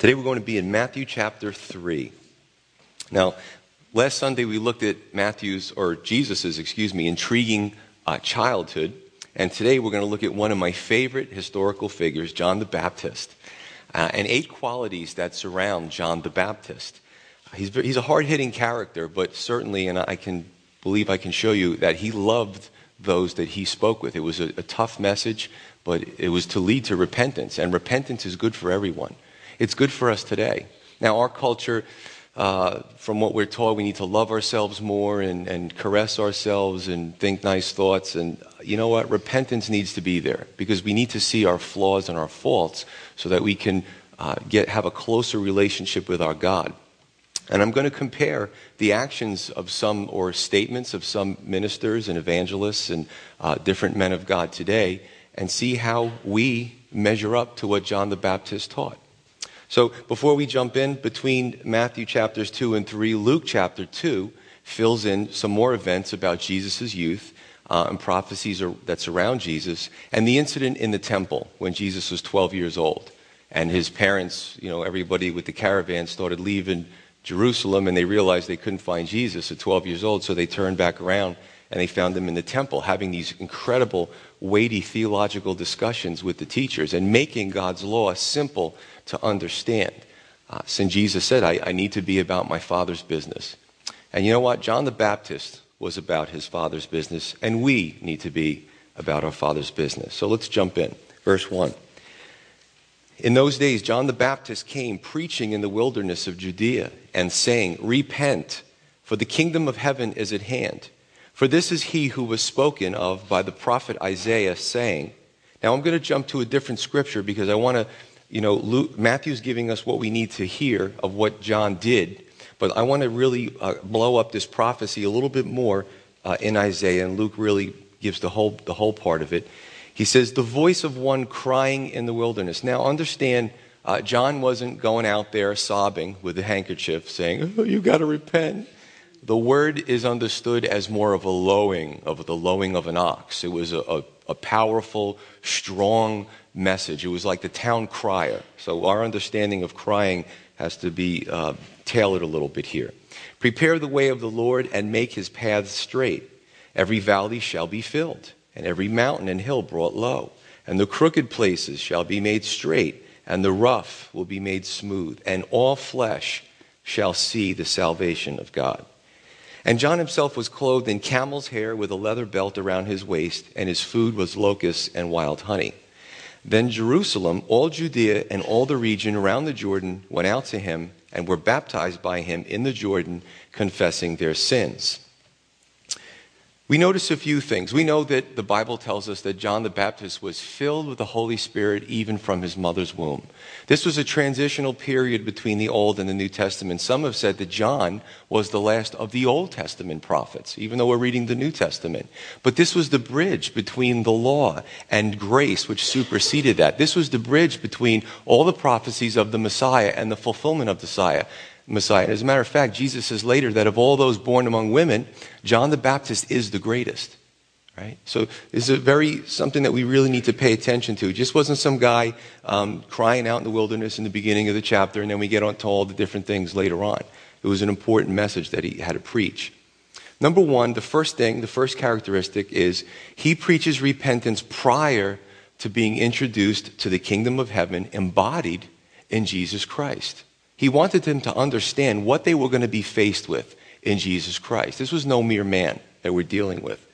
Today we're going to be in Matthew chapter 3. Now, last Sunday we looked at Matthew's, or Jesus's, excuse me, intriguing uh, childhood. And today we're going to look at one of my favorite historical figures, John the Baptist, uh, and eight qualities that surround John the Baptist. He's, he's a hard hitting character, but certainly, and I can believe I can show you that he loved those that he spoke with. It was a, a tough message, but it was to lead to repentance, and repentance is good for everyone. It's good for us today. Now, our culture, uh, from what we're taught, we need to love ourselves more and, and caress ourselves and think nice thoughts. And you know what? Repentance needs to be there because we need to see our flaws and our faults so that we can uh, get, have a closer relationship with our God. And I'm going to compare the actions of some or statements of some ministers and evangelists and uh, different men of God today and see how we measure up to what John the Baptist taught. So before we jump in, between Matthew chapters 2 and 3, Luke chapter 2 fills in some more events about Jesus' youth uh, and prophecies are, that surround Jesus and the incident in the temple when Jesus was 12 years old. And his parents, you know, everybody with the caravan started leaving Jerusalem and they realized they couldn't find Jesus at 12 years old, so they turned back around and they found him in the temple having these incredible, weighty theological discussions with the teachers and making God's law simple to understand. Uh, since Jesus said, I, I need to be about my Father's business. And you know what? John the Baptist was about his Father's business, and we need to be about our Father's business. So let's jump in. Verse 1. In those days, John the Baptist came preaching in the wilderness of Judea and saying, Repent, for the kingdom of heaven is at hand. For this is he who was spoken of by the prophet Isaiah, saying, Now I'm going to jump to a different scripture because I want to, you know, Luke, Matthew's giving us what we need to hear of what John did, but I want to really uh, blow up this prophecy a little bit more uh, in Isaiah, and Luke really gives the whole, the whole part of it. He says, the voice of one crying in the wilderness. Now, understand, uh, John wasn't going out there sobbing with a handkerchief saying, oh, you got to repent. The word is understood as more of a lowing, of the lowing of an ox. It was a, a, a powerful, strong message. It was like the town crier. So, our understanding of crying has to be uh, tailored a little bit here. Prepare the way of the Lord and make his paths straight. Every valley shall be filled and every mountain and hill brought low. And the crooked places shall be made straight, and the rough will be made smooth, and all flesh shall see the salvation of God. And John himself was clothed in camel's hair with a leather belt around his waist, and his food was locusts and wild honey. Then Jerusalem, all Judea, and all the region around the Jordan went out to him and were baptized by him in the Jordan, confessing their sins. We notice a few things. We know that the Bible tells us that John the Baptist was filled with the Holy Spirit even from his mother's womb. This was a transitional period between the Old and the New Testament. Some have said that John was the last of the Old Testament prophets, even though we're reading the New Testament. But this was the bridge between the law and grace, which superseded that. This was the bridge between all the prophecies of the Messiah and the fulfillment of the Messiah. Messiah. As a matter of fact, Jesus says later that of all those born among women, John the Baptist is the greatest. Right? So this is a very something that we really need to pay attention to. It just wasn't some guy um, crying out in the wilderness in the beginning of the chapter, and then we get on to all the different things later on. It was an important message that he had to preach. Number one, the first thing, the first characteristic is he preaches repentance prior to being introduced to the kingdom of heaven embodied in Jesus Christ. He wanted them to understand what they were going to be faced with in Jesus Christ. This was no mere man that we're dealing with.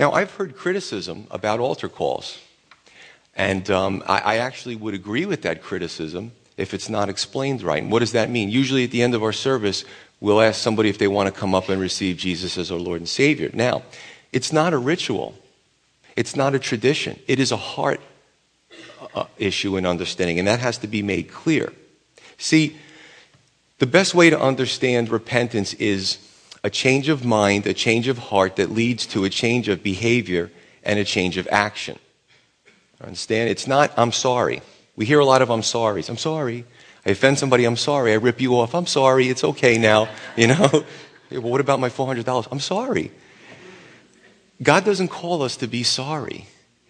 Now, I've heard criticism about altar calls, and um, I, I actually would agree with that criticism if it's not explained right. And what does that mean? Usually at the end of our service, we'll ask somebody if they want to come up and receive Jesus as our Lord and Savior. Now, it's not a ritual, it's not a tradition, it is a heart uh, issue and understanding, and that has to be made clear. See, the best way to understand repentance is a change of mind, a change of heart that leads to a change of behavior and a change of action. Understand? It's not, I'm sorry. We hear a lot of I'm sorry's. I'm sorry. I offend somebody, I'm sorry. I rip you off, I'm sorry. It's okay now. You know? well, what about my $400? I'm sorry. God doesn't call us to be sorry,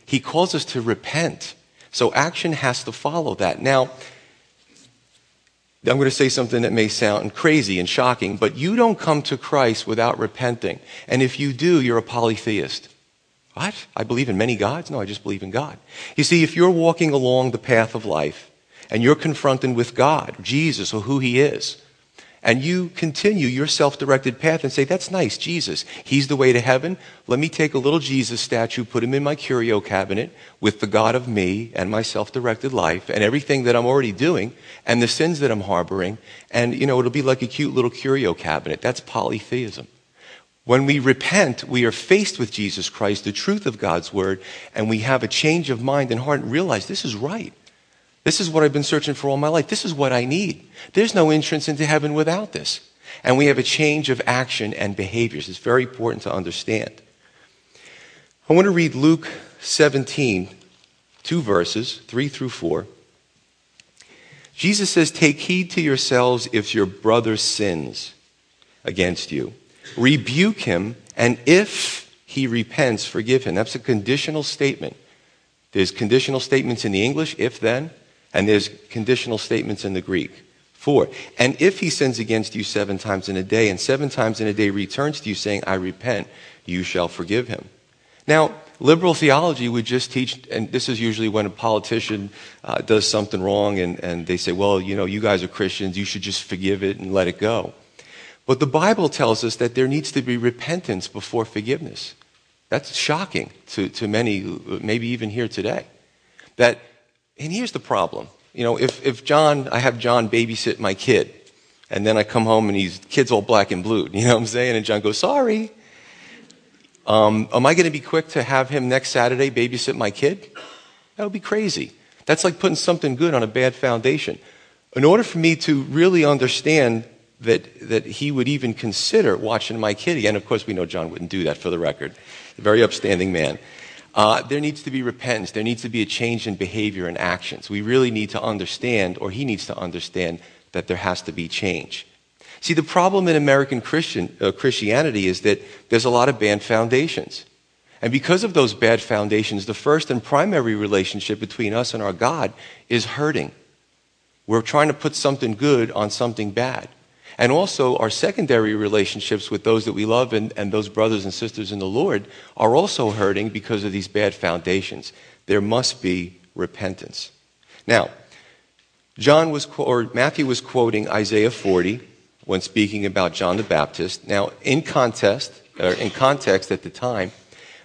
He calls us to repent. So action has to follow that. Now, I'm going to say something that may sound crazy and shocking, but you don't come to Christ without repenting. And if you do, you're a polytheist. What? I believe in many gods? No, I just believe in God. You see, if you're walking along the path of life and you're confronted with God, Jesus, or who He is, and you continue your self directed path and say, That's nice, Jesus. He's the way to heaven. Let me take a little Jesus statue, put him in my curio cabinet with the God of me and my self directed life and everything that I'm already doing and the sins that I'm harboring. And, you know, it'll be like a cute little curio cabinet. That's polytheism. When we repent, we are faced with Jesus Christ, the truth of God's word, and we have a change of mind and heart and realize this is right. This is what I've been searching for all my life. This is what I need. There's no entrance into heaven without this. And we have a change of action and behaviors. It's very important to understand. I want to read Luke 17, two verses, 3 through 4. Jesus says, Take heed to yourselves if your brother sins against you. Rebuke him, and if he repents, forgive him. That's a conditional statement. There's conditional statements in the English, if then. And there's conditional statements in the Greek. Four. And if he sins against you seven times in a day, and seven times in a day returns to you saying, I repent, you shall forgive him. Now, liberal theology would just teach, and this is usually when a politician uh, does something wrong and, and they say, well, you know, you guys are Christians, you should just forgive it and let it go. But the Bible tells us that there needs to be repentance before forgiveness. That's shocking to, to many, maybe even here today. That and here's the problem. You know, if, if John, I have John babysit my kid, and then I come home and he's kid's all black and blue, you know what I'm saying? And John goes, sorry. Um, am I going to be quick to have him next Saturday babysit my kid? That would be crazy. That's like putting something good on a bad foundation. In order for me to really understand that, that he would even consider watching my kid again, of course, we know John wouldn't do that for the record. A very upstanding man. Uh, there needs to be repentance. There needs to be a change in behavior and actions. We really need to understand, or he needs to understand, that there has to be change. See, the problem in American Christian, uh, Christianity is that there's a lot of bad foundations. And because of those bad foundations, the first and primary relationship between us and our God is hurting. We're trying to put something good on something bad. And also, our secondary relationships with those that we love and, and those brothers and sisters in the Lord are also hurting because of these bad foundations. There must be repentance. Now, John was, or Matthew was quoting Isaiah 40 when speaking about John the Baptist. Now, in context, in context at the time,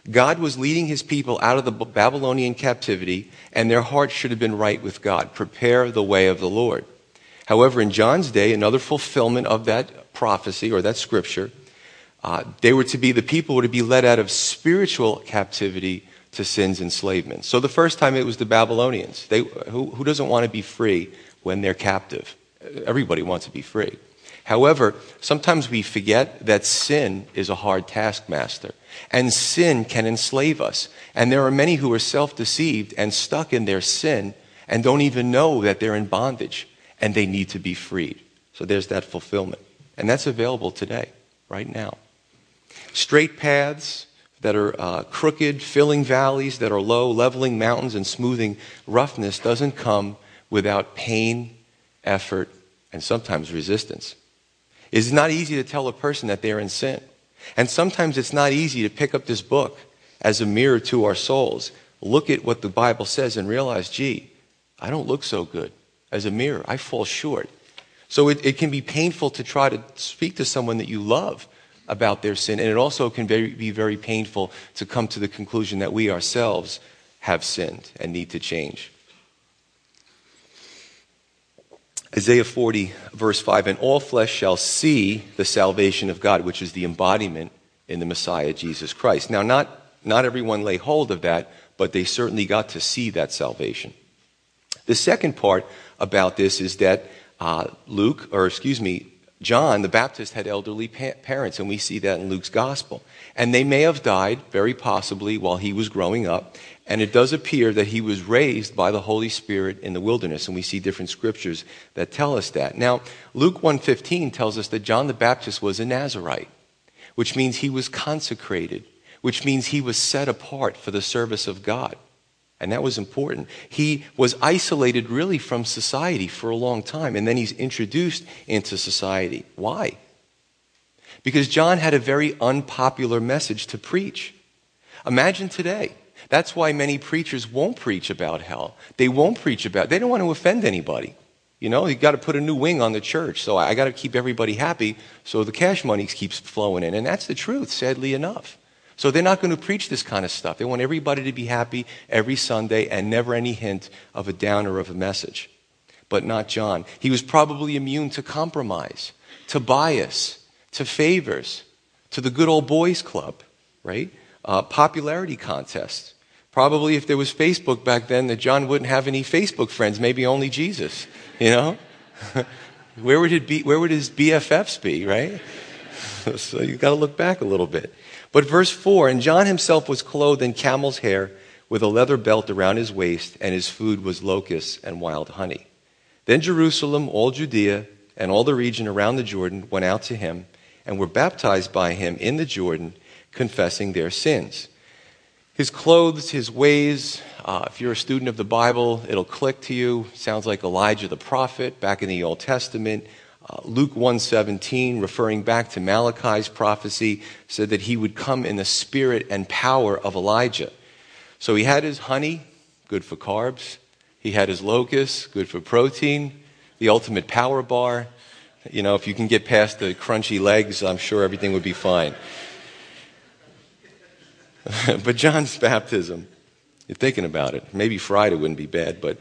God was leading his people out of the Babylonian captivity, and their hearts should have been right with God. Prepare the way of the Lord. However, in John's day, another fulfillment of that prophecy or that scripture, uh, they were to be, the people were to be led out of spiritual captivity to sin's enslavement. So the first time it was the Babylonians. They, who, who doesn't want to be free when they're captive? Everybody wants to be free. However, sometimes we forget that sin is a hard taskmaster, and sin can enslave us. And there are many who are self deceived and stuck in their sin and don't even know that they're in bondage and they need to be freed. So there's that fulfillment. And that's available today, right now. Straight paths that are uh, crooked, filling valleys that are low, leveling mountains, and smoothing roughness doesn't come without pain, effort, and sometimes resistance. It's not easy to tell a person that they're in sin. And sometimes it's not easy to pick up this book as a mirror to our souls, look at what the Bible says, and realize, gee, I don't look so good as a mirror. I fall short. So it, it can be painful to try to speak to someone that you love about their sin, and it also can very, be very painful to come to the conclusion that we ourselves have sinned and need to change. Isaiah 40, verse 5 And all flesh shall see the salvation of God, which is the embodiment in the Messiah, Jesus Christ. Now, not, not everyone lay hold of that, but they certainly got to see that salvation. The second part about this is that uh, Luke, or excuse me, John the Baptist had elderly pa- parents, and we see that in Luke's gospel. And they may have died, very possibly, while he was growing up. And it does appear that he was raised by the Holy Spirit in the wilderness, and we see different scriptures that tell us that. Now, Luke 1:15 tells us that John the Baptist was a Nazarite, which means he was consecrated, which means he was set apart for the service of God. And that was important. He was isolated really from society for a long time, and then he's introduced into society. Why? Because John had a very unpopular message to preach. Imagine today. That's why many preachers won't preach about hell. They won't preach about they don't want to offend anybody. You know, you got to put a new wing on the church. So I got to keep everybody happy so the cash money keeps flowing in. And that's the truth, sadly enough. So they're not going to preach this kind of stuff. They want everybody to be happy every Sunday and never any hint of a downer of a message. But not John. He was probably immune to compromise, to bias, to favors, to the good old boys club, right? Uh, popularity contests. Probably if there was Facebook back then, that John wouldn't have any Facebook friends, maybe only Jesus. You know? where, would it be, where would his BFFs be, right? so you've got to look back a little bit. But verse 4 And John himself was clothed in camel's hair with a leather belt around his waist, and his food was locusts and wild honey. Then Jerusalem, all Judea, and all the region around the Jordan went out to him and were baptized by him in the Jordan, confessing their sins. His clothes, his ways, uh, if you're a student of the Bible, it'll click to you. Sounds like Elijah the prophet back in the Old Testament. Uh, Luke 1:17, referring back to Malachi's prophecy, said that he would come in the spirit and power of Elijah. So he had his honey, good for carbs. He had his locusts, good for protein. The ultimate power bar. You know, if you can get past the crunchy legs, I'm sure everything would be fine. but John's baptism, you're thinking about it. Maybe Friday wouldn't be bad, but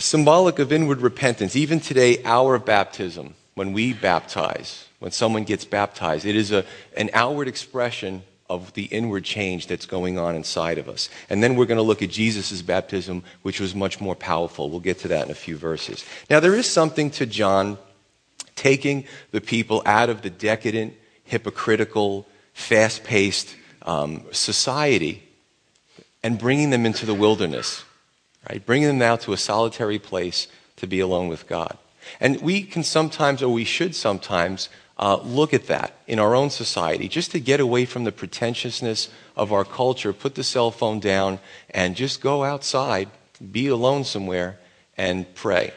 symbolic of inward repentance. Even today, our baptism, when we baptize, when someone gets baptized, it is a, an outward expression of the inward change that's going on inside of us. And then we're going to look at Jesus' baptism, which was much more powerful. We'll get to that in a few verses. Now, there is something to John taking the people out of the decadent, hypocritical, fast paced, um, society and bringing them into the wilderness, right? Bringing them now to a solitary place to be alone with God. And we can sometimes, or we should sometimes, uh, look at that in our own society just to get away from the pretentiousness of our culture, put the cell phone down, and just go outside, be alone somewhere, and pray.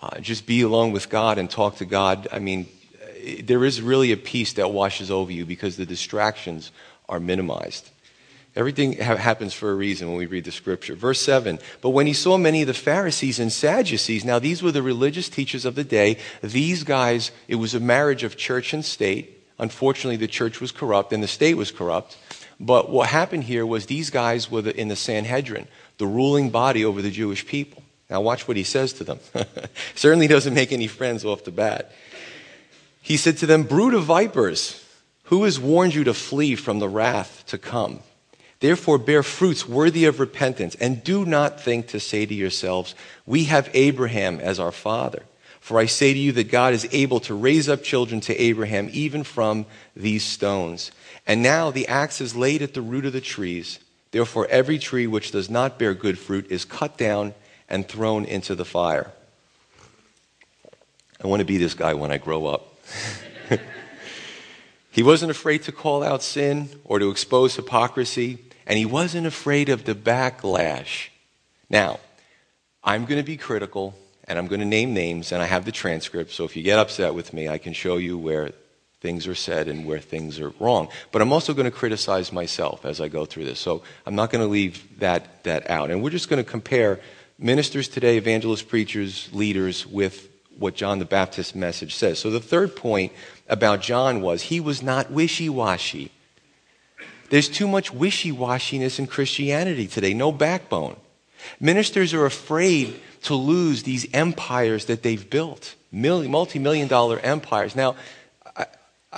Uh, just be alone with God and talk to God. I mean, there is really a peace that washes over you because the distractions are minimized. Everything ha- happens for a reason when we read the scripture. Verse 7 But when he saw many of the Pharisees and Sadducees, now these were the religious teachers of the day, these guys, it was a marriage of church and state. Unfortunately, the church was corrupt and the state was corrupt. But what happened here was these guys were the, in the Sanhedrin, the ruling body over the Jewish people. Now, watch what he says to them. Certainly doesn't make any friends off the bat. He said to them, Brood of vipers. Who has warned you to flee from the wrath to come? Therefore, bear fruits worthy of repentance, and do not think to say to yourselves, We have Abraham as our father. For I say to you that God is able to raise up children to Abraham even from these stones. And now the axe is laid at the root of the trees. Therefore, every tree which does not bear good fruit is cut down and thrown into the fire. I want to be this guy when I grow up. He wasn't afraid to call out sin or to expose hypocrisy, and he wasn't afraid of the backlash. Now, I'm going to be critical and I'm going to name names, and I have the transcript, so if you get upset with me, I can show you where things are said and where things are wrong. But I'm also going to criticize myself as I go through this, so I'm not going to leave that, that out. And we're just going to compare ministers today, evangelists, preachers, leaders, with what John the Baptist's message says. So the third point about John was he was not wishy washy. There's too much wishy washiness in Christianity today, no backbone. Ministers are afraid to lose these empires that they've built, multi million dollar empires. Now, I,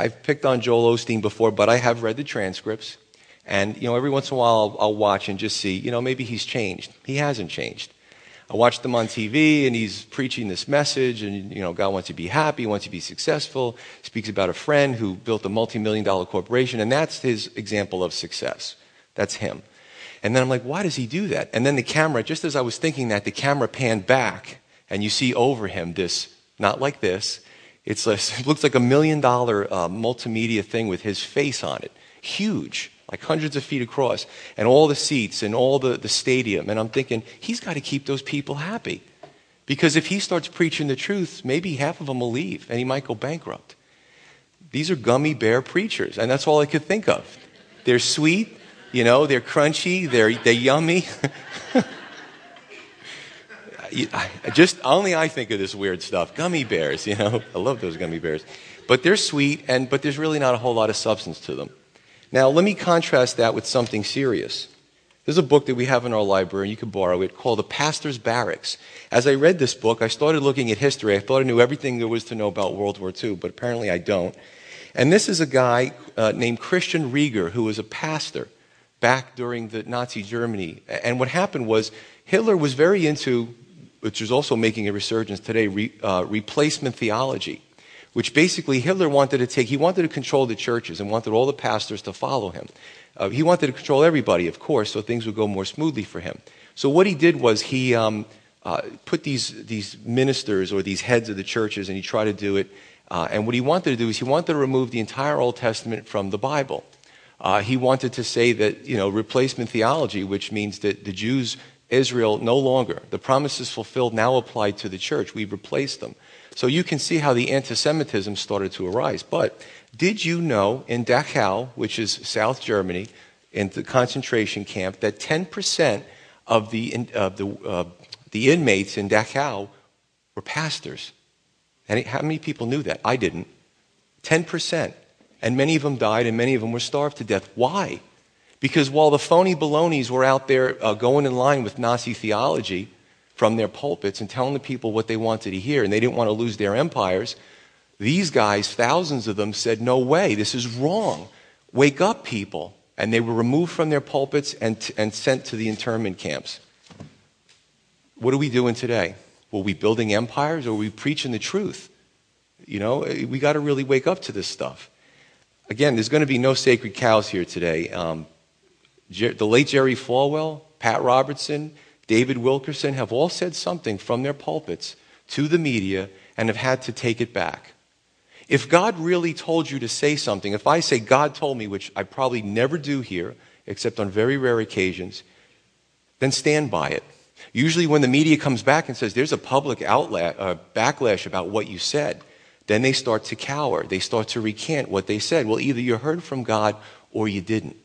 have picked on Joel Osteen before, but I have read the transcripts. And, you know, every once in a while I'll, I'll watch and just see, you know, maybe he's changed. He hasn't changed. I watched him on TV and he's preaching this message and, you know, God wants you to be happy, wants you to be successful, speaks about a friend who built a multi-million dollar corporation and that's his example of success. That's him. And then I'm like, why does he do that? And then the camera, just as I was thinking that, the camera panned back and you see over him this, not like this, it's it looks like a million dollar uh, multimedia thing with his face on it. Huge like hundreds of feet across, and all the seats and all the, the stadium. And I'm thinking, he's got to keep those people happy. Because if he starts preaching the truth, maybe half of them will leave and he might go bankrupt. These are gummy bear preachers, and that's all I could think of. They're sweet, you know, they're crunchy, they're, they're yummy. Just only I think of this weird stuff. Gummy bears, you know. I love those gummy bears. But they're sweet, and, but there's really not a whole lot of substance to them. Now, let me contrast that with something serious. There's a book that we have in our library, and you can borrow it, called The Pastor's Barracks. As I read this book, I started looking at history. I thought I knew everything there was to know about World War II, but apparently I don't. And this is a guy uh, named Christian Reger, who was a pastor back during the Nazi Germany. And what happened was Hitler was very into, which is also making a resurgence today, re, uh, replacement theology which basically Hitler wanted to take, he wanted to control the churches and wanted all the pastors to follow him. Uh, he wanted to control everybody, of course, so things would go more smoothly for him. So what he did was he um, uh, put these, these ministers or these heads of the churches and he tried to do it. Uh, and what he wanted to do is he wanted to remove the entire Old Testament from the Bible. Uh, he wanted to say that, you know, replacement theology, which means that the Jews, Israel, no longer, the promises fulfilled now apply to the church. We've replaced them. So you can see how the anti Semitism started to arise. But did you know in Dachau, which is South Germany, in the concentration camp, that 10% of the, of the, uh, the inmates in Dachau were pastors? And how many people knew that? I didn't. 10%. And many of them died, and many of them were starved to death. Why? Because while the phony balonies were out there uh, going in line with Nazi theology, from their pulpits and telling the people what they wanted to hear, and they didn't want to lose their empires. These guys, thousands of them, said, No way, this is wrong. Wake up, people. And they were removed from their pulpits and, and sent to the internment camps. What are we doing today? Were we building empires or were we preaching the truth? You know, we got to really wake up to this stuff. Again, there's going to be no sacred cows here today. Um, the late Jerry Falwell, Pat Robertson, David Wilkerson have all said something from their pulpits to the media and have had to take it back. If God really told you to say something, if I say God told me, which I probably never do here, except on very rare occasions, then stand by it. Usually, when the media comes back and says there's a public uh, backlash about what you said, then they start to cower. They start to recant what they said. Well, either you heard from God or you didn't.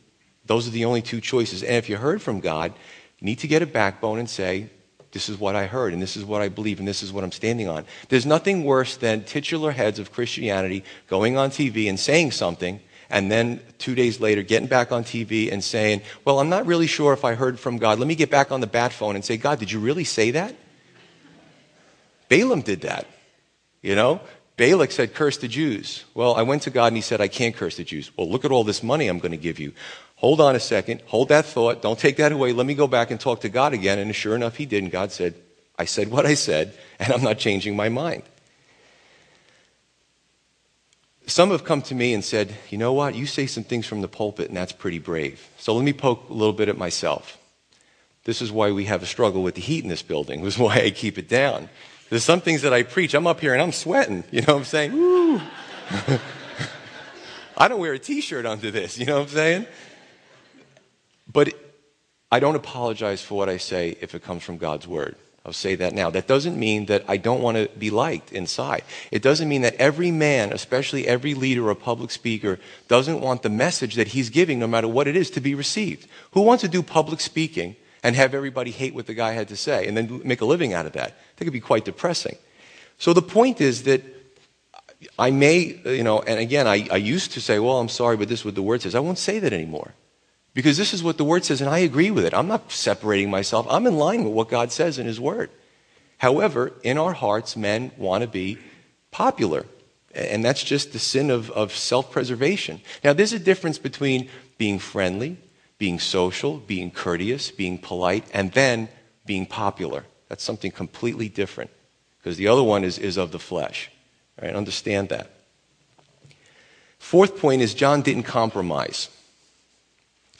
Those are the only two choices. And if you heard from God, you need to get a backbone and say, this is what I heard, and this is what I believe, and this is what I'm standing on. There's nothing worse than titular heads of Christianity going on TV and saying something, and then two days later getting back on TV and saying, Well, I'm not really sure if I heard from God. Let me get back on the bat phone and say, God, did you really say that? Balaam did that. You know? Balak said, Curse the Jews. Well, I went to God and he said, I can't curse the Jews. Well, look at all this money I'm going to give you. Hold on a second. Hold that thought. Don't take that away. Let me go back and talk to God again. And sure enough, he did. And God said, I said what I said, and I'm not changing my mind. Some have come to me and said, You know what? You say some things from the pulpit, and that's pretty brave. So let me poke a little bit at myself. This is why we have a struggle with the heat in this building. This is why I keep it down. There's some things that I preach. I'm up here and I'm sweating. You know what I'm saying? Woo! I don't wear a t shirt under this. You know what I'm saying? But I don't apologize for what I say if it comes from God's word. I'll say that now. That doesn't mean that I don't want to be liked inside. It doesn't mean that every man, especially every leader or public speaker, doesn't want the message that he's giving, no matter what it is, to be received. Who wants to do public speaking and have everybody hate what the guy had to say and then make a living out of that? That could be quite depressing. So the point is that I may, you know, and again, I, I used to say, well, I'm sorry, but this is what the word says. I won't say that anymore. Because this is what the Word says, and I agree with it. I'm not separating myself. I'm in line with what God says in His Word. However, in our hearts, men want to be popular. And that's just the sin of, of self preservation. Now, there's a difference between being friendly, being social, being courteous, being polite, and then being popular. That's something completely different. Because the other one is, is of the flesh. All right, understand that. Fourth point is John didn't compromise.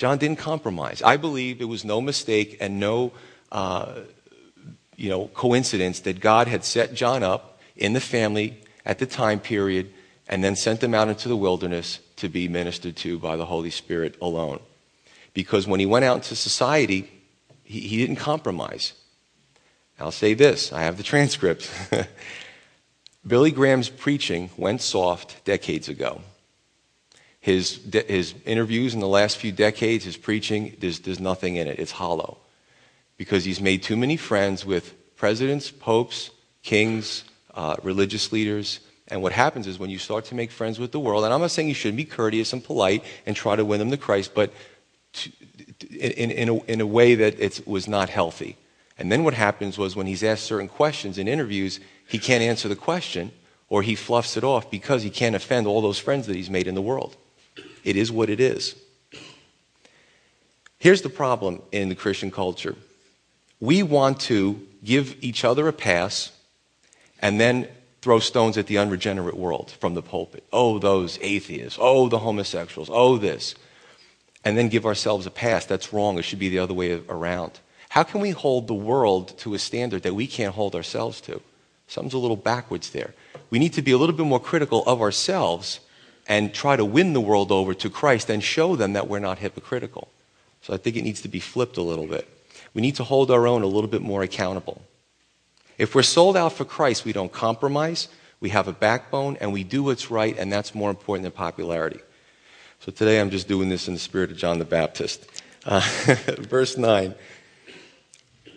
John didn't compromise. I believe it was no mistake and no, uh, you know, coincidence that God had set John up in the family at the time period and then sent him out into the wilderness to be ministered to by the Holy Spirit alone. because when he went out into society, he, he didn't compromise. I'll say this I have the transcript. Billy Graham's preaching went soft decades ago. His, his interviews in the last few decades, his preaching, there's, there's nothing in it. It's hollow. Because he's made too many friends with presidents, popes, kings, uh, religious leaders. And what happens is when you start to make friends with the world, and I'm not saying you shouldn't be courteous and polite and try to win them to Christ, but to, in, in, a, in a way that it was not healthy. And then what happens was when he's asked certain questions in interviews, he can't answer the question or he fluffs it off because he can't offend all those friends that he's made in the world. It is what it is. Here's the problem in the Christian culture we want to give each other a pass and then throw stones at the unregenerate world from the pulpit. Oh, those atheists. Oh, the homosexuals. Oh, this. And then give ourselves a pass. That's wrong. It should be the other way around. How can we hold the world to a standard that we can't hold ourselves to? Something's a little backwards there. We need to be a little bit more critical of ourselves and try to win the world over to Christ and show them that we're not hypocritical. So I think it needs to be flipped a little bit. We need to hold our own a little bit more accountable. If we're sold out for Christ, we don't compromise, we have a backbone, and we do what's right, and that's more important than popularity. So today I'm just doing this in the spirit of John the Baptist. Uh, verse 9.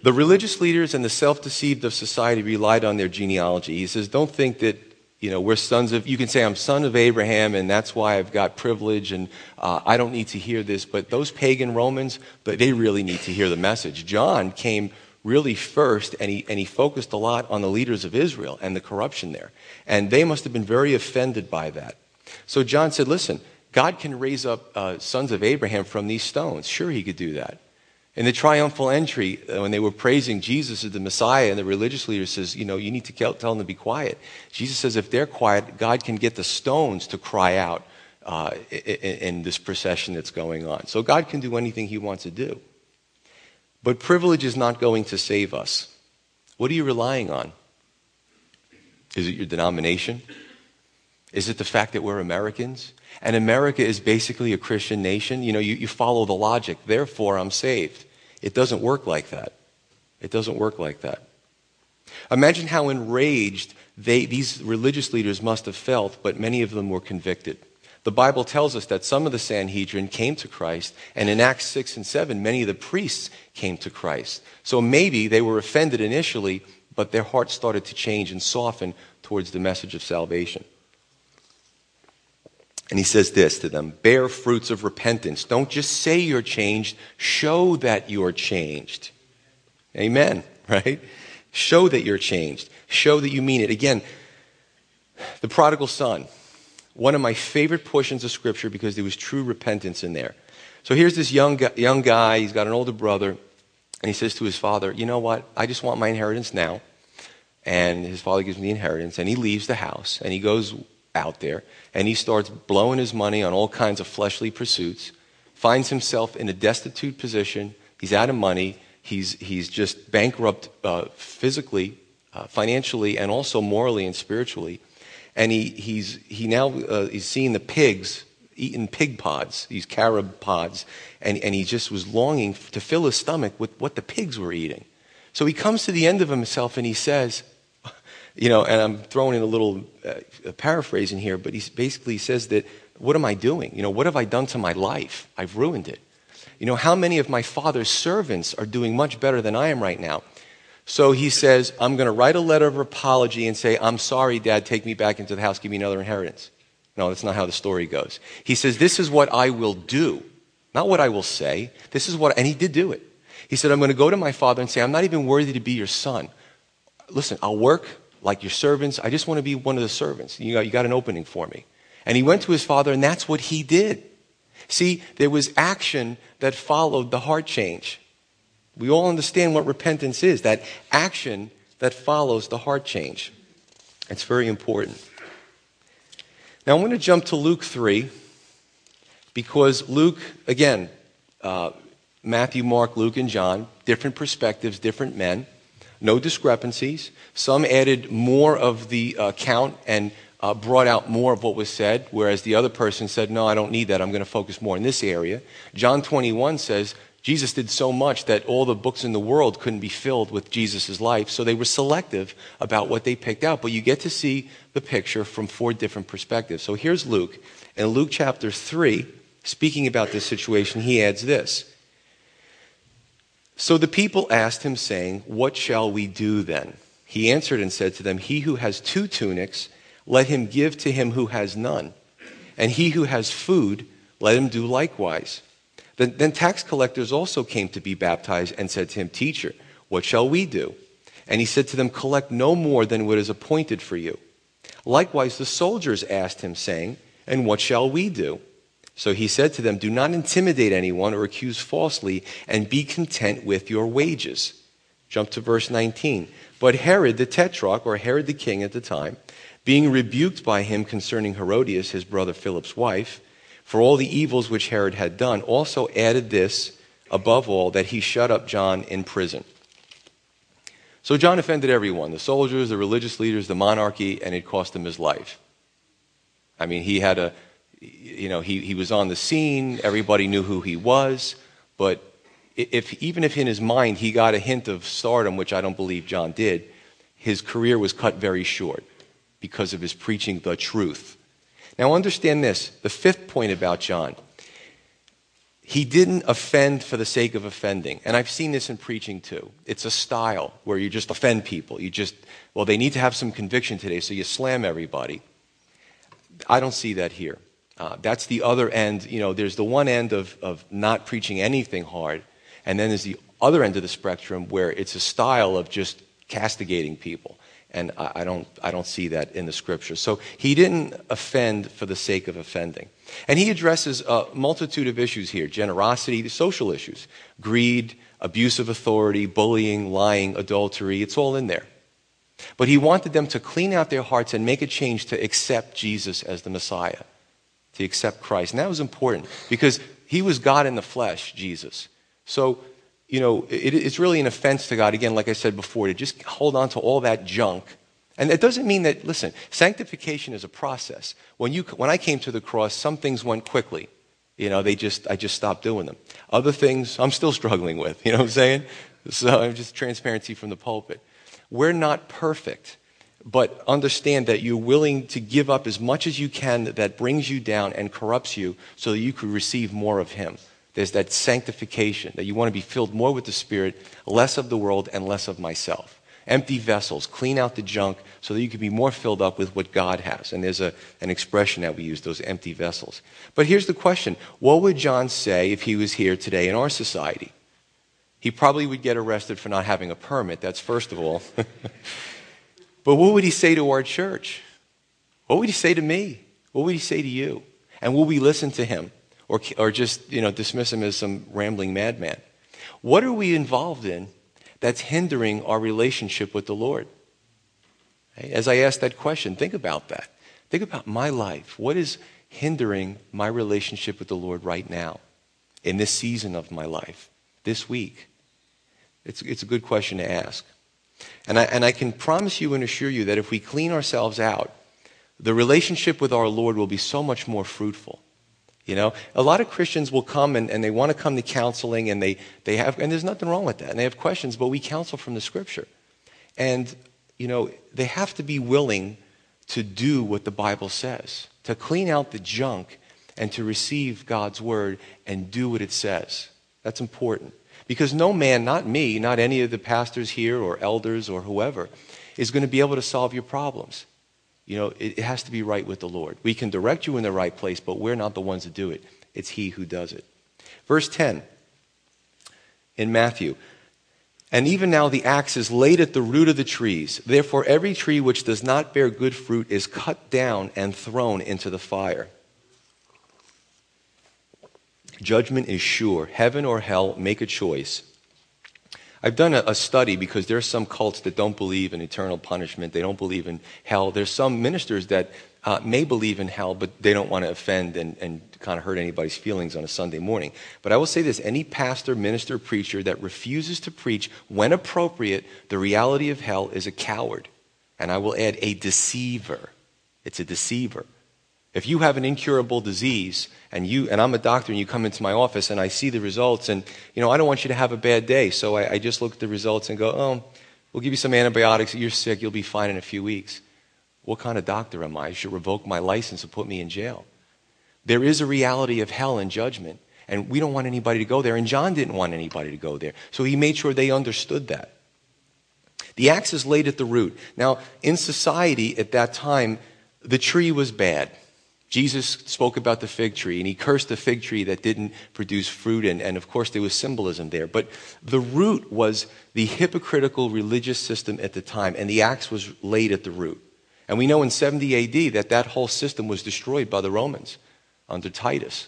The religious leaders and the self deceived of society relied on their genealogy. He says, Don't think that you know, we're sons of, you can say I'm son of Abraham and that's why I've got privilege and uh, I don't need to hear this. But those pagan Romans, but they really need to hear the message. John came really first and he, and he focused a lot on the leaders of Israel and the corruption there. And they must have been very offended by that. So John said, listen, God can raise up uh, sons of Abraham from these stones. Sure, he could do that. In the triumphal entry, uh, when they were praising Jesus as the Messiah, and the religious leader says, you know, you need to tell them to be quiet. Jesus says, if they're quiet, God can get the stones to cry out uh, in, in this procession that's going on. So God can do anything he wants to do. But privilege is not going to save us. What are you relying on? Is it your denomination? Is it the fact that we're Americans? And America is basically a Christian nation. You know, you, you follow the logic, therefore I'm saved. It doesn't work like that. It doesn't work like that. Imagine how enraged they, these religious leaders must have felt, but many of them were convicted. The Bible tells us that some of the Sanhedrin came to Christ, and in Acts 6 and 7, many of the priests came to Christ. So maybe they were offended initially, but their hearts started to change and soften towards the message of salvation. And he says this to them bear fruits of repentance. Don't just say you're changed, show that you're changed. Amen, right? Show that you're changed. Show that you mean it. Again, the prodigal son, one of my favorite portions of Scripture because there was true repentance in there. So here's this young, young guy, he's got an older brother, and he says to his father, You know what? I just want my inheritance now. And his father gives him the inheritance, and he leaves the house, and he goes out there and he starts blowing his money on all kinds of fleshly pursuits, finds himself in a destitute position. He's out of money. He's, he's just bankrupt uh, physically, uh, financially, and also morally and spiritually. And he, he's, he now uh, he's seeing the pigs eating pig pods, these carob pods, and, and he just was longing to fill his stomach with what the pigs were eating. So he comes to the end of himself and he says, you know, and I'm throwing in a little uh, paraphrase in here, but he basically says that, what am I doing? You know, what have I done to my life? I've ruined it. You know, how many of my father's servants are doing much better than I am right now? So he says, I'm going to write a letter of apology and say, I'm sorry, Dad, take me back into the house, give me another inheritance. No, that's not how the story goes. He says, This is what I will do, not what I will say. This is what, and he did do it. He said, I'm going to go to my father and say, I'm not even worthy to be your son. Listen, I'll work, like your servants. I just want to be one of the servants. You got, you got an opening for me. And he went to his father, and that's what he did. See, there was action that followed the heart change. We all understand what repentance is that action that follows the heart change. It's very important. Now, I'm going to jump to Luke 3 because Luke, again, uh, Matthew, Mark, Luke, and John, different perspectives, different men no discrepancies. Some added more of the uh, count and uh, brought out more of what was said, whereas the other person said, No, I don't need that. I'm going to focus more in this area. John 21 says, Jesus did so much that all the books in the world couldn't be filled with Jesus' life, so they were selective about what they picked out. But you get to see the picture from four different perspectives. So here's Luke. In Luke chapter 3, speaking about this situation, he adds this. So the people asked him, saying, What shall we do then? He answered and said to them, He who has two tunics, let him give to him who has none. And he who has food, let him do likewise. Then, then, tax collectors also came to be baptized and said to him, Teacher, what shall we do? And he said to them, Collect no more than what is appointed for you. Likewise, the soldiers asked him, saying, And what shall we do? So he said to them, Do not intimidate anyone or accuse falsely, and be content with your wages. Jump to verse 19. But Herod the tetrarch, or Herod the king at the time, being rebuked by him concerning Herodias, his brother Philip's wife, for all the evils which Herod had done, also added this, above all, that he shut up John in prison. So John offended everyone the soldiers, the religious leaders, the monarchy, and it cost him his life. I mean, he had a you know, he, he was on the scene, everybody knew who he was, but if, even if in his mind he got a hint of stardom, which I don't believe John did, his career was cut very short because of his preaching the truth. Now, understand this the fifth point about John. He didn't offend for the sake of offending. And I've seen this in preaching too. It's a style where you just offend people. You just, well, they need to have some conviction today, so you slam everybody. I don't see that here. Uh, that's the other end. You know, there's the one end of, of not preaching anything hard, and then there's the other end of the spectrum where it's a style of just castigating people. And I, I don't, I don't see that in the scripture. So he didn't offend for the sake of offending. And he addresses a multitude of issues here generosity, social issues, greed, abuse of authority, bullying, lying, adultery. It's all in there. But he wanted them to clean out their hearts and make a change to accept Jesus as the Messiah to accept Christ. And that was important because he was God in the flesh, Jesus. So, you know, it, it's really an offense to God, again, like I said before, to just hold on to all that junk. And it doesn't mean that, listen, sanctification is a process. When, you, when I came to the cross, some things went quickly. You know, they just, I just stopped doing them. Other things I'm still struggling with, you know what I'm saying? So I'm just transparency from the pulpit. We're not perfect but understand that you're willing to give up as much as you can that brings you down and corrupts you so that you could receive more of Him. There's that sanctification, that you want to be filled more with the Spirit, less of the world, and less of myself. Empty vessels, clean out the junk so that you can be more filled up with what God has. And there's a, an expression that we use, those empty vessels. But here's the question What would John say if he was here today in our society? He probably would get arrested for not having a permit, that's first of all. But what would he say to our church? What would he say to me? What would he say to you? And will we listen to him or, or just you know, dismiss him as some rambling madman? What are we involved in that's hindering our relationship with the Lord? As I ask that question, think about that. Think about my life. What is hindering my relationship with the Lord right now, in this season of my life, this week? It's, it's a good question to ask. And I, and I can promise you and assure you that if we clean ourselves out, the relationship with our Lord will be so much more fruitful. You know, a lot of Christians will come and, and they want to come to counseling and they, they have, and there's nothing wrong with that. And they have questions, but we counsel from the scripture. And, you know, they have to be willing to do what the Bible says, to clean out the junk and to receive God's word and do what it says. That's important. Because no man, not me, not any of the pastors here or elders or whoever, is going to be able to solve your problems. You know, it, it has to be right with the Lord. We can direct you in the right place, but we're not the ones to do it. It's He who does it. Verse 10 in Matthew. And even now the axe is laid at the root of the trees. Therefore, every tree which does not bear good fruit is cut down and thrown into the fire. Judgment is sure. Heaven or hell, make a choice. I've done a, a, study because there are some cults that don't believe in eternal punishment. They don't believe in hell. There's some ministers that uh, may believe in hell, but they don't want to offend and, and kind of hurt anybody's feelings on a Sunday morning. But I will say this any pastor, minister, preacher that refuses to preach, when appropriate, the reality of hell is a coward. And I will add, a deceiver. It's a deceiver. If you have an incurable disease and you and I'm a doctor and you come into my office and I see the results and you know I don't want you to have a bad day, so I, I just look at the results and go, oh, we'll give you some antibiotics. You're sick. You'll be fine in a few weeks. What kind of doctor am I? You should revoke my license and put me in jail. There is a reality of hell and judgment, and we don't want anybody to go there. And John didn't want anybody to go there, so he made sure they understood that. The axe is laid at the root. Now, in society at that time, the tree was bad. Jesus spoke about the fig tree and he cursed the fig tree that didn't produce fruit, and, and of course, there was symbolism there. But the root was the hypocritical religious system at the time, and the axe was laid at the root. And we know in 70 AD that that whole system was destroyed by the Romans under Titus.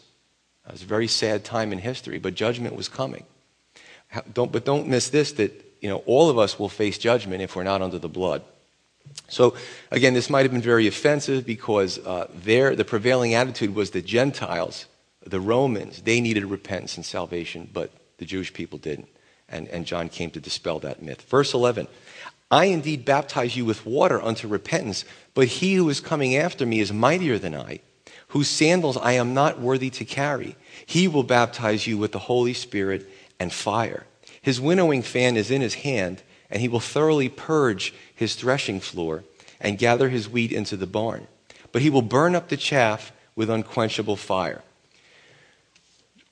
It was a very sad time in history, but judgment was coming. Don't, but don't miss this that you know, all of us will face judgment if we're not under the blood. So, again, this might have been very offensive because uh, their, the prevailing attitude was the Gentiles, the Romans, they needed repentance and salvation, but the Jewish people didn't. And, and John came to dispel that myth. Verse 11 I indeed baptize you with water unto repentance, but he who is coming after me is mightier than I, whose sandals I am not worthy to carry. He will baptize you with the Holy Spirit and fire. His winnowing fan is in his hand and he will thoroughly purge his threshing floor and gather his wheat into the barn. But he will burn up the chaff with unquenchable fire.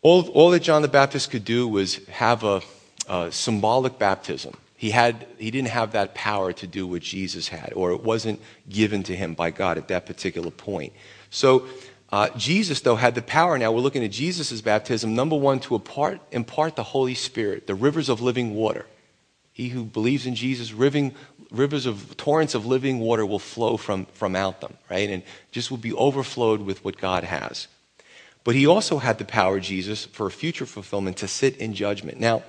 All, all that John the Baptist could do was have a, a symbolic baptism. He, had, he didn't have that power to do what Jesus had, or it wasn't given to him by God at that particular point. So, uh, Jesus, though, had the power. Now we're looking at Jesus' baptism. Number one, to impart, impart the Holy Spirit, the rivers of living water. He who believes in Jesus, riving, rivers of torrents of living water will flow from, from out them, right? And just will be overflowed with what God has. But he also had the power, Jesus, for future fulfillment to sit in judgment. Now,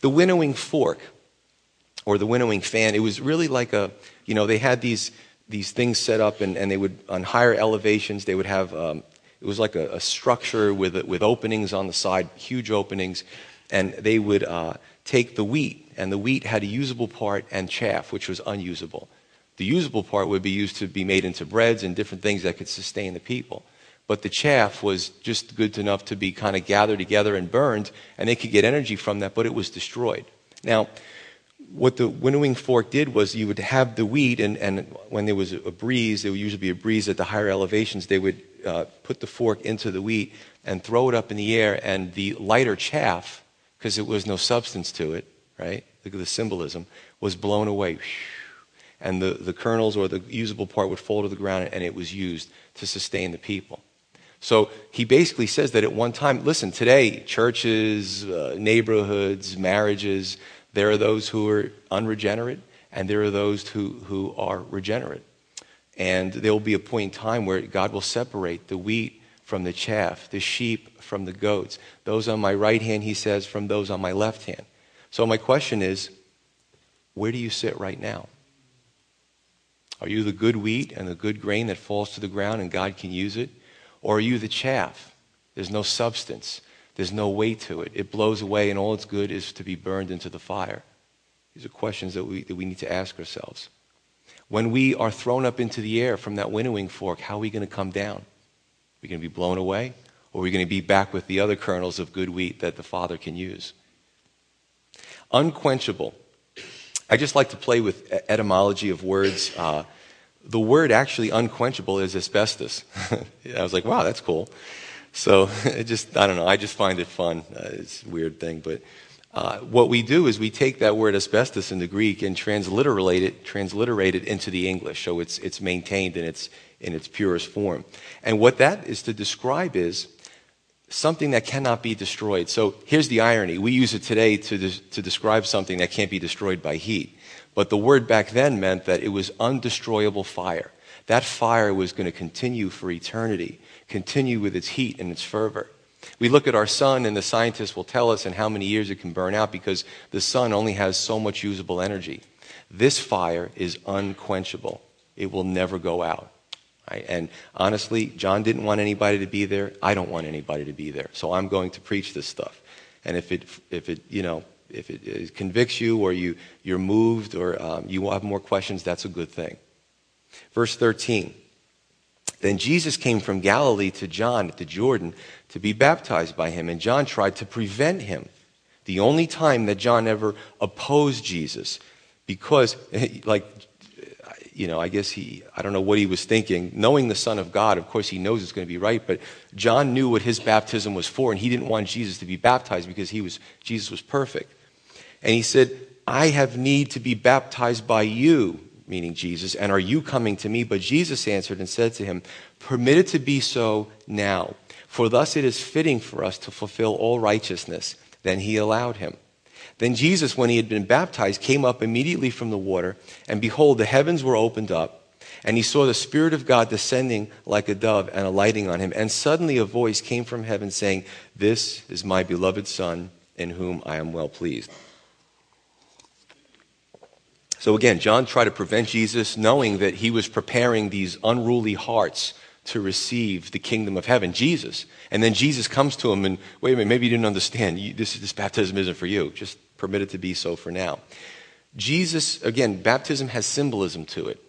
the winnowing fork or the winnowing fan, it was really like a, you know, they had these, these things set up and, and they would, on higher elevations, they would have, um, it was like a, a, structure with, with openings on the side, huge openings, and they would uh, take the wheat and the wheat had a usable part and chaff, which was unusable. The usable part would be used to be made into breads and different things that could sustain the people. But the chaff was just good enough to be kind of gathered together and burned, and they could get energy from that, but it was destroyed. Now, what the winnowing fork did was you would have the wheat, and, and when there was a breeze, there would usually be a breeze at the higher elevations, they would uh, put the fork into the wheat and throw it up in the air, and the lighter chaff, because there was no substance to it, right? At the symbolism, was blown away. And the, the kernels or the usable part would fall to the ground and it was used to sustain the people. So he basically says that at one time, listen, today, churches, uh, neighborhoods, marriages, there are those who are unregenerate and there are those who, who are regenerate. And there will be a point in time where God will separate the wheat from the chaff, the sheep from the goats. Those on my right hand, he says, from those on my left hand. So, my question is where do you sit right now? Are you the good wheat and the good grain that falls to the ground and God can use it? Or are you the chaff? There's no substance, there's no weight to it. It blows away, and all it's good is to be burned into the fire. These are questions that we, that we need to ask ourselves. When we are thrown up into the air from that winnowing fork, how are we going to come down? Are we going to be blown away? Or are we going to be back with the other kernels of good wheat that the Father can use? Unquenchable. I just like to play with etymology of words. Uh, the word actually unquenchable is asbestos. I was like, wow, that's cool. So it just, I don't know, I just find it fun. Uh, it's a weird thing, but uh, what we do is we take that word asbestos in the Greek and transliterate it, transliterate it into the English, so it's, it's maintained in its, in its purest form. And what that is to describe is something that cannot be destroyed. So here's the irony. We use it today to, de- to describe something that can't be destroyed by heat. But the word back then meant that it was undestroyable fire. That fire was going to continue for eternity, continue with its heat and its fervor. We look at our sun, and the scientists will tell us in how many years it can burn out because the sun only has so much usable energy. This fire is unquenchable, it will never go out. And honestly, John didn't want anybody to be there. I don't want anybody to be there. So I'm going to preach this stuff. And if it, if it you know, if it convicts you or you, you're moved or um, you have more questions, that's a good thing. Verse 13. Then Jesus came from Galilee to John at the Jordan to be baptized by him, and John tried to prevent him. The only time that John ever opposed Jesus, because, like, you know, I guess he, I don't know what he was thinking. Knowing the Son of God, of course, he knows it's going to be right, but John knew what his baptism was for, and he didn't want Jesus to be baptized because he was, Jesus was perfect. And he said, I have need to be baptized by you, meaning Jesus, and are you coming to me? But Jesus answered and said to him, Permit it to be so now, for thus it is fitting for us to fulfill all righteousness. Then he allowed him. Then Jesus, when he had been baptized, came up immediately from the water, and behold, the heavens were opened up, and he saw the Spirit of God descending like a dove and alighting on him. And suddenly a voice came from heaven saying, This is my beloved Son, in whom I am well pleased. So again, John tried to prevent Jesus, knowing that he was preparing these unruly hearts to receive the kingdom of heaven, Jesus. And then Jesus comes to him and, wait a minute, maybe you didn't understand. You, this, this baptism isn't for you. Just permit it to be so for now. Jesus, again, baptism has symbolism to it.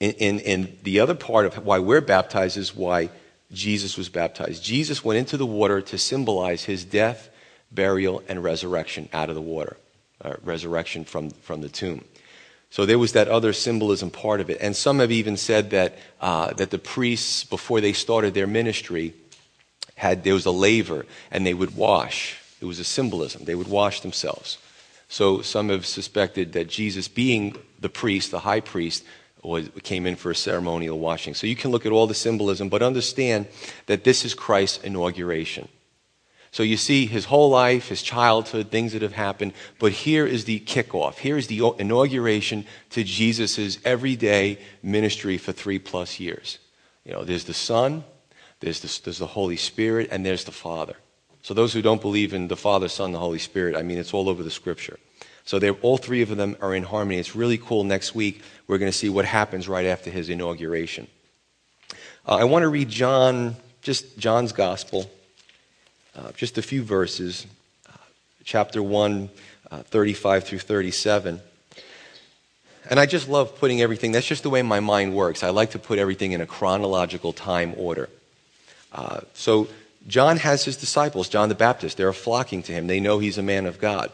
And, the other part of why we're baptized is why Jesus was baptized. Jesus went into the water to symbolize his death, burial, and resurrection out of the water, uh, resurrection from, from the tomb. So there was that other symbolism part of it. And some have even said that, uh, that the priests, before they started their ministry, had, there was a laver and they would wash. It was a symbolism. They would wash themselves. So some have suspected that Jesus, being the priest, the high priest, was, came in for a ceremonial washing. So you can look at all the symbolism, but understand that this is Christ's inauguration. So you see his whole life, his childhood, things that have happened, but here is the kickoff. Here is the inauguration to Jesus' everyday ministry for three plus years. You know, there's the Son, there's the, there's the Holy Spirit, and there's the Father. So those who don't believe in the Father, Son, the Holy Spirit, I mean, it's all over the Scripture. So all three of them are in harmony. It's really cool. Next week, we're going to see what happens right after his inauguration. Uh, I want to read John, just John's Gospel, uh, just a few verses, uh, chapter 1, uh, 35 through 37. And I just love putting everything, that's just the way my mind works. I like to put everything in a chronological time order. Uh, so John has his disciples, John the Baptist. They're flocking to him. They know he's a man of God.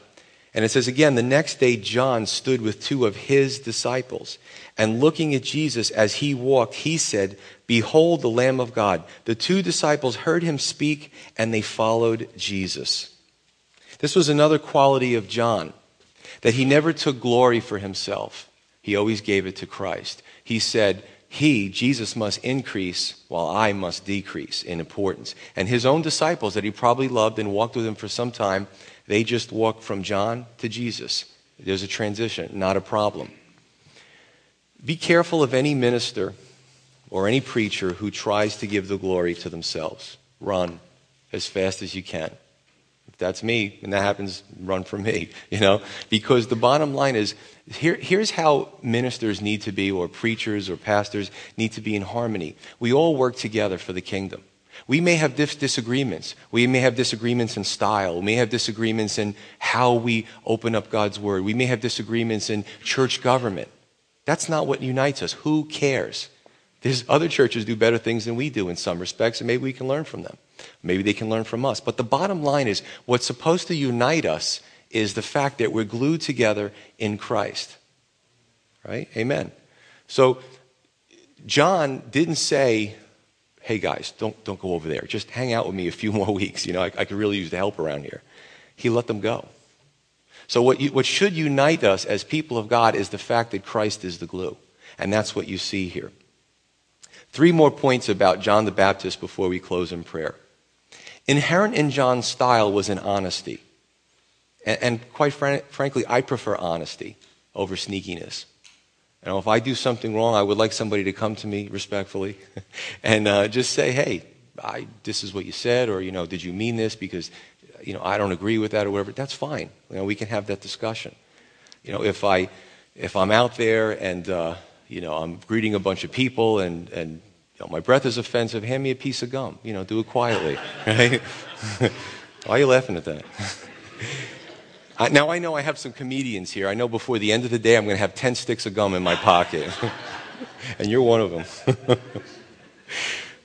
And it says again, the next day John stood with two of his disciples. And looking at Jesus as he walked, he said, Behold the Lamb of God. The two disciples heard him speak and they followed Jesus. This was another quality of John, that he never took glory for himself. He always gave it to Christ. He said, He, Jesus, must increase while I must decrease in importance. And his own disciples that he probably loved and walked with him for some time, they just walked from John to Jesus. There's a transition, not a problem. Be careful of any minister or any preacher who tries to give the glory to themselves. Run as fast as you can. That's me, and that happens, run for me, you know? Because the bottom line is here, here's how ministers need to be, or preachers or pastors need to be in harmony. We all work together for the kingdom. We may have dis- disagreements. We may have disagreements in style. We may have disagreements in how we open up God's word. We may have disagreements in church government. That's not what unites us. Who cares? There's other churches do better things than we do in some respects, and maybe we can learn from them. Maybe they can learn from us. But the bottom line is what's supposed to unite us is the fact that we're glued together in Christ. Right? Amen. So John didn't say, hey guys, don't, don't go over there. Just hang out with me a few more weeks. You know, I, I could really use the help around here. He let them go. So what, you, what should unite us as people of God is the fact that Christ is the glue. And that's what you see here. Three more points about John the Baptist before we close in prayer. Inherent in John's style was an honesty. And, and quite fran- frankly, I prefer honesty over sneakiness. You know, if I do something wrong, I would like somebody to come to me respectfully and uh, just say, hey, I, this is what you said, or, you know, did you mean this? Because, you know, I don't agree with that or whatever. That's fine. You know, we can have that discussion. You know, if, I, if I'm out there and, uh, you know, I'm greeting a bunch of people and, and you know, my breath is offensive, hand me a piece of gum. You know, do it quietly. Right? Why are you laughing at that? I, now I know I have some comedians here. I know before the end of the day I'm going to have 10 sticks of gum in my pocket. and you're one of them.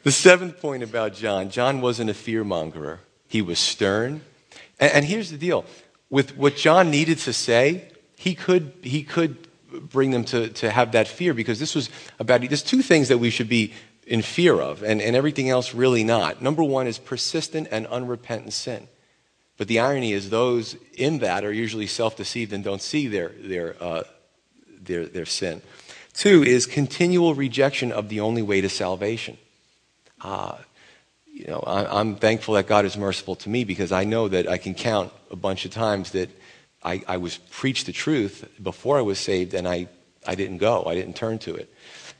the seventh point about John John wasn't a fearmongerer, he was stern. And, and here's the deal with what John needed to say, he could, he could bring them to, to have that fear because this was about, there's two things that we should be in fear of, and, and everything else really not. Number one is persistent and unrepentant sin. But the irony is, those in that are usually self deceived and don't see their, their, uh, their, their sin. Two is continual rejection of the only way to salvation. Uh, you know, I, am thankful that God is merciful to me because I know that I can count a bunch of times that I, I was preached the truth before I was saved and I, I didn't go. I didn't turn to it.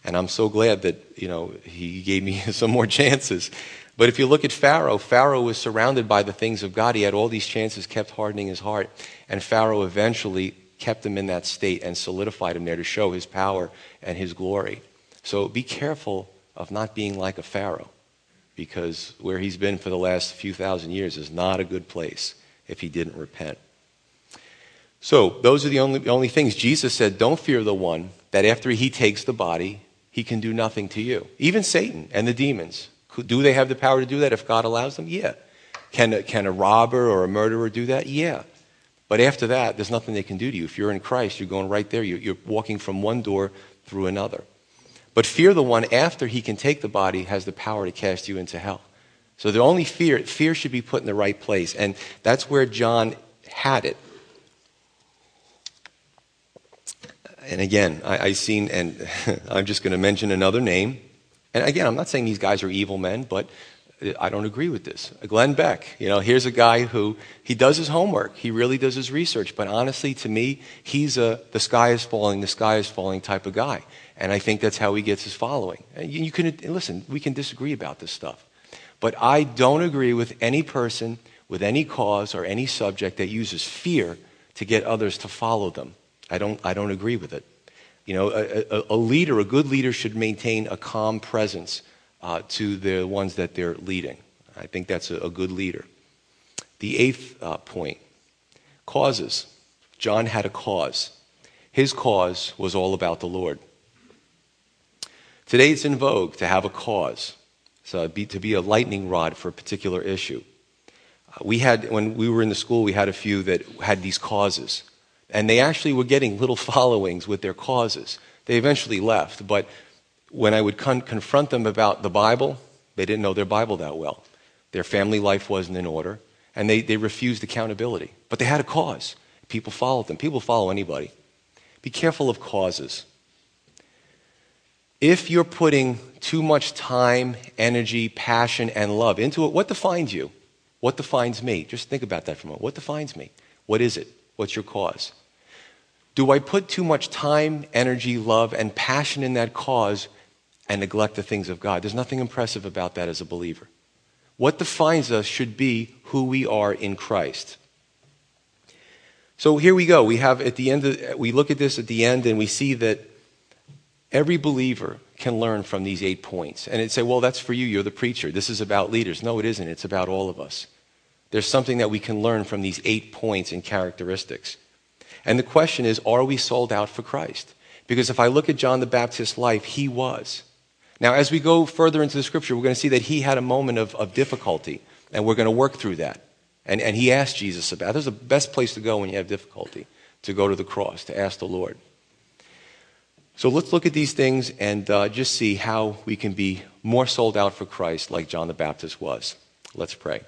And I'm so glad that, you know, he gave me some more chances. But if you look at Pharaoh, Pharaoh was surrounded by the things of God. He had all these chances, kept hardening his heart. And Pharaoh eventually kept him in that state and solidified him there to show his power and his glory. So be careful of not being like a Pharaoh because where he's been for the last few thousand years is not a good place if he didn't repent. So, those are the only, only things. Jesus said, Don't fear the one that after he takes the body, he can do nothing to you. Even Satan and the demons. Do they have the power to do that if God allows them? Yeah. Can a, can a robber or a murderer do that? Yeah. But after that, there's nothing they can do to you. If you're in Christ, you're going right there. You're, you're walking from one door through another. But fear the one after he can take the body has the power to cast you into hell. So the only fear, fear should be put in the right place. And that's where John had it. And again, I, I seen, and I'm just going to mention another name. And again, I'm not saying these guys are evil men, but I don't agree with this. Glenn Beck, you know, here's a guy who he does his homework, he really does his research, but honestly, to me, he's a the sky is falling, the sky is falling type of guy, and I think that's how he gets his following. And you, you can listen, we can disagree about this stuff, but I don't agree with any person with any cause or any subject that uses fear to get others to follow them. I don't, I don't agree with it. You know, a, a, a leader, a good leader, should maintain a calm presence uh, to the ones that they're leading. I think that's a, a good leader. The eighth uh, point causes. John had a cause. His cause was all about the Lord. Today it's in vogue to have a cause, so be, to be a lightning rod for a particular issue. Uh, we had, when we were in the school, we had a few that had these causes. And they actually were getting little followings with their causes. They eventually left, but when I would con- confront them about the Bible, they didn't know their Bible that well. Their family life wasn't in order, and they, they refused accountability. But they had a cause. People followed them. People follow anybody. Be careful of causes. If you're putting too much time, energy, passion, and love into it, what defines you? What defines me? Just think about that for a moment. What defines me? What is it? What's your cause? Do I put too much time, energy, love, and passion in that cause and neglect the things of God. There's nothing impressive about that as a believer. What defines us should be who we are in Christ. So here we go. We have at the end of, we look at this at the end and we see that every believer can learn from these eight points. And it say, well, that's for you. You're the preacher. This is about leaders. No, it isn't. It's about all of us. There's something that we can learn from these eight points and characteristics. And the question is, are we sold out for Christ? Because if I look at John the Baptist's life, he was. Now, as we go further into the scripture, we're going to see that he had a moment of, of difficulty, and we're going to work through that. And, and he asked Jesus about it. That's the best place to go when you have difficulty, to go to the cross, to ask the Lord. So let's look at these things and uh, just see how we can be more sold out for Christ like John the Baptist was. Let's pray.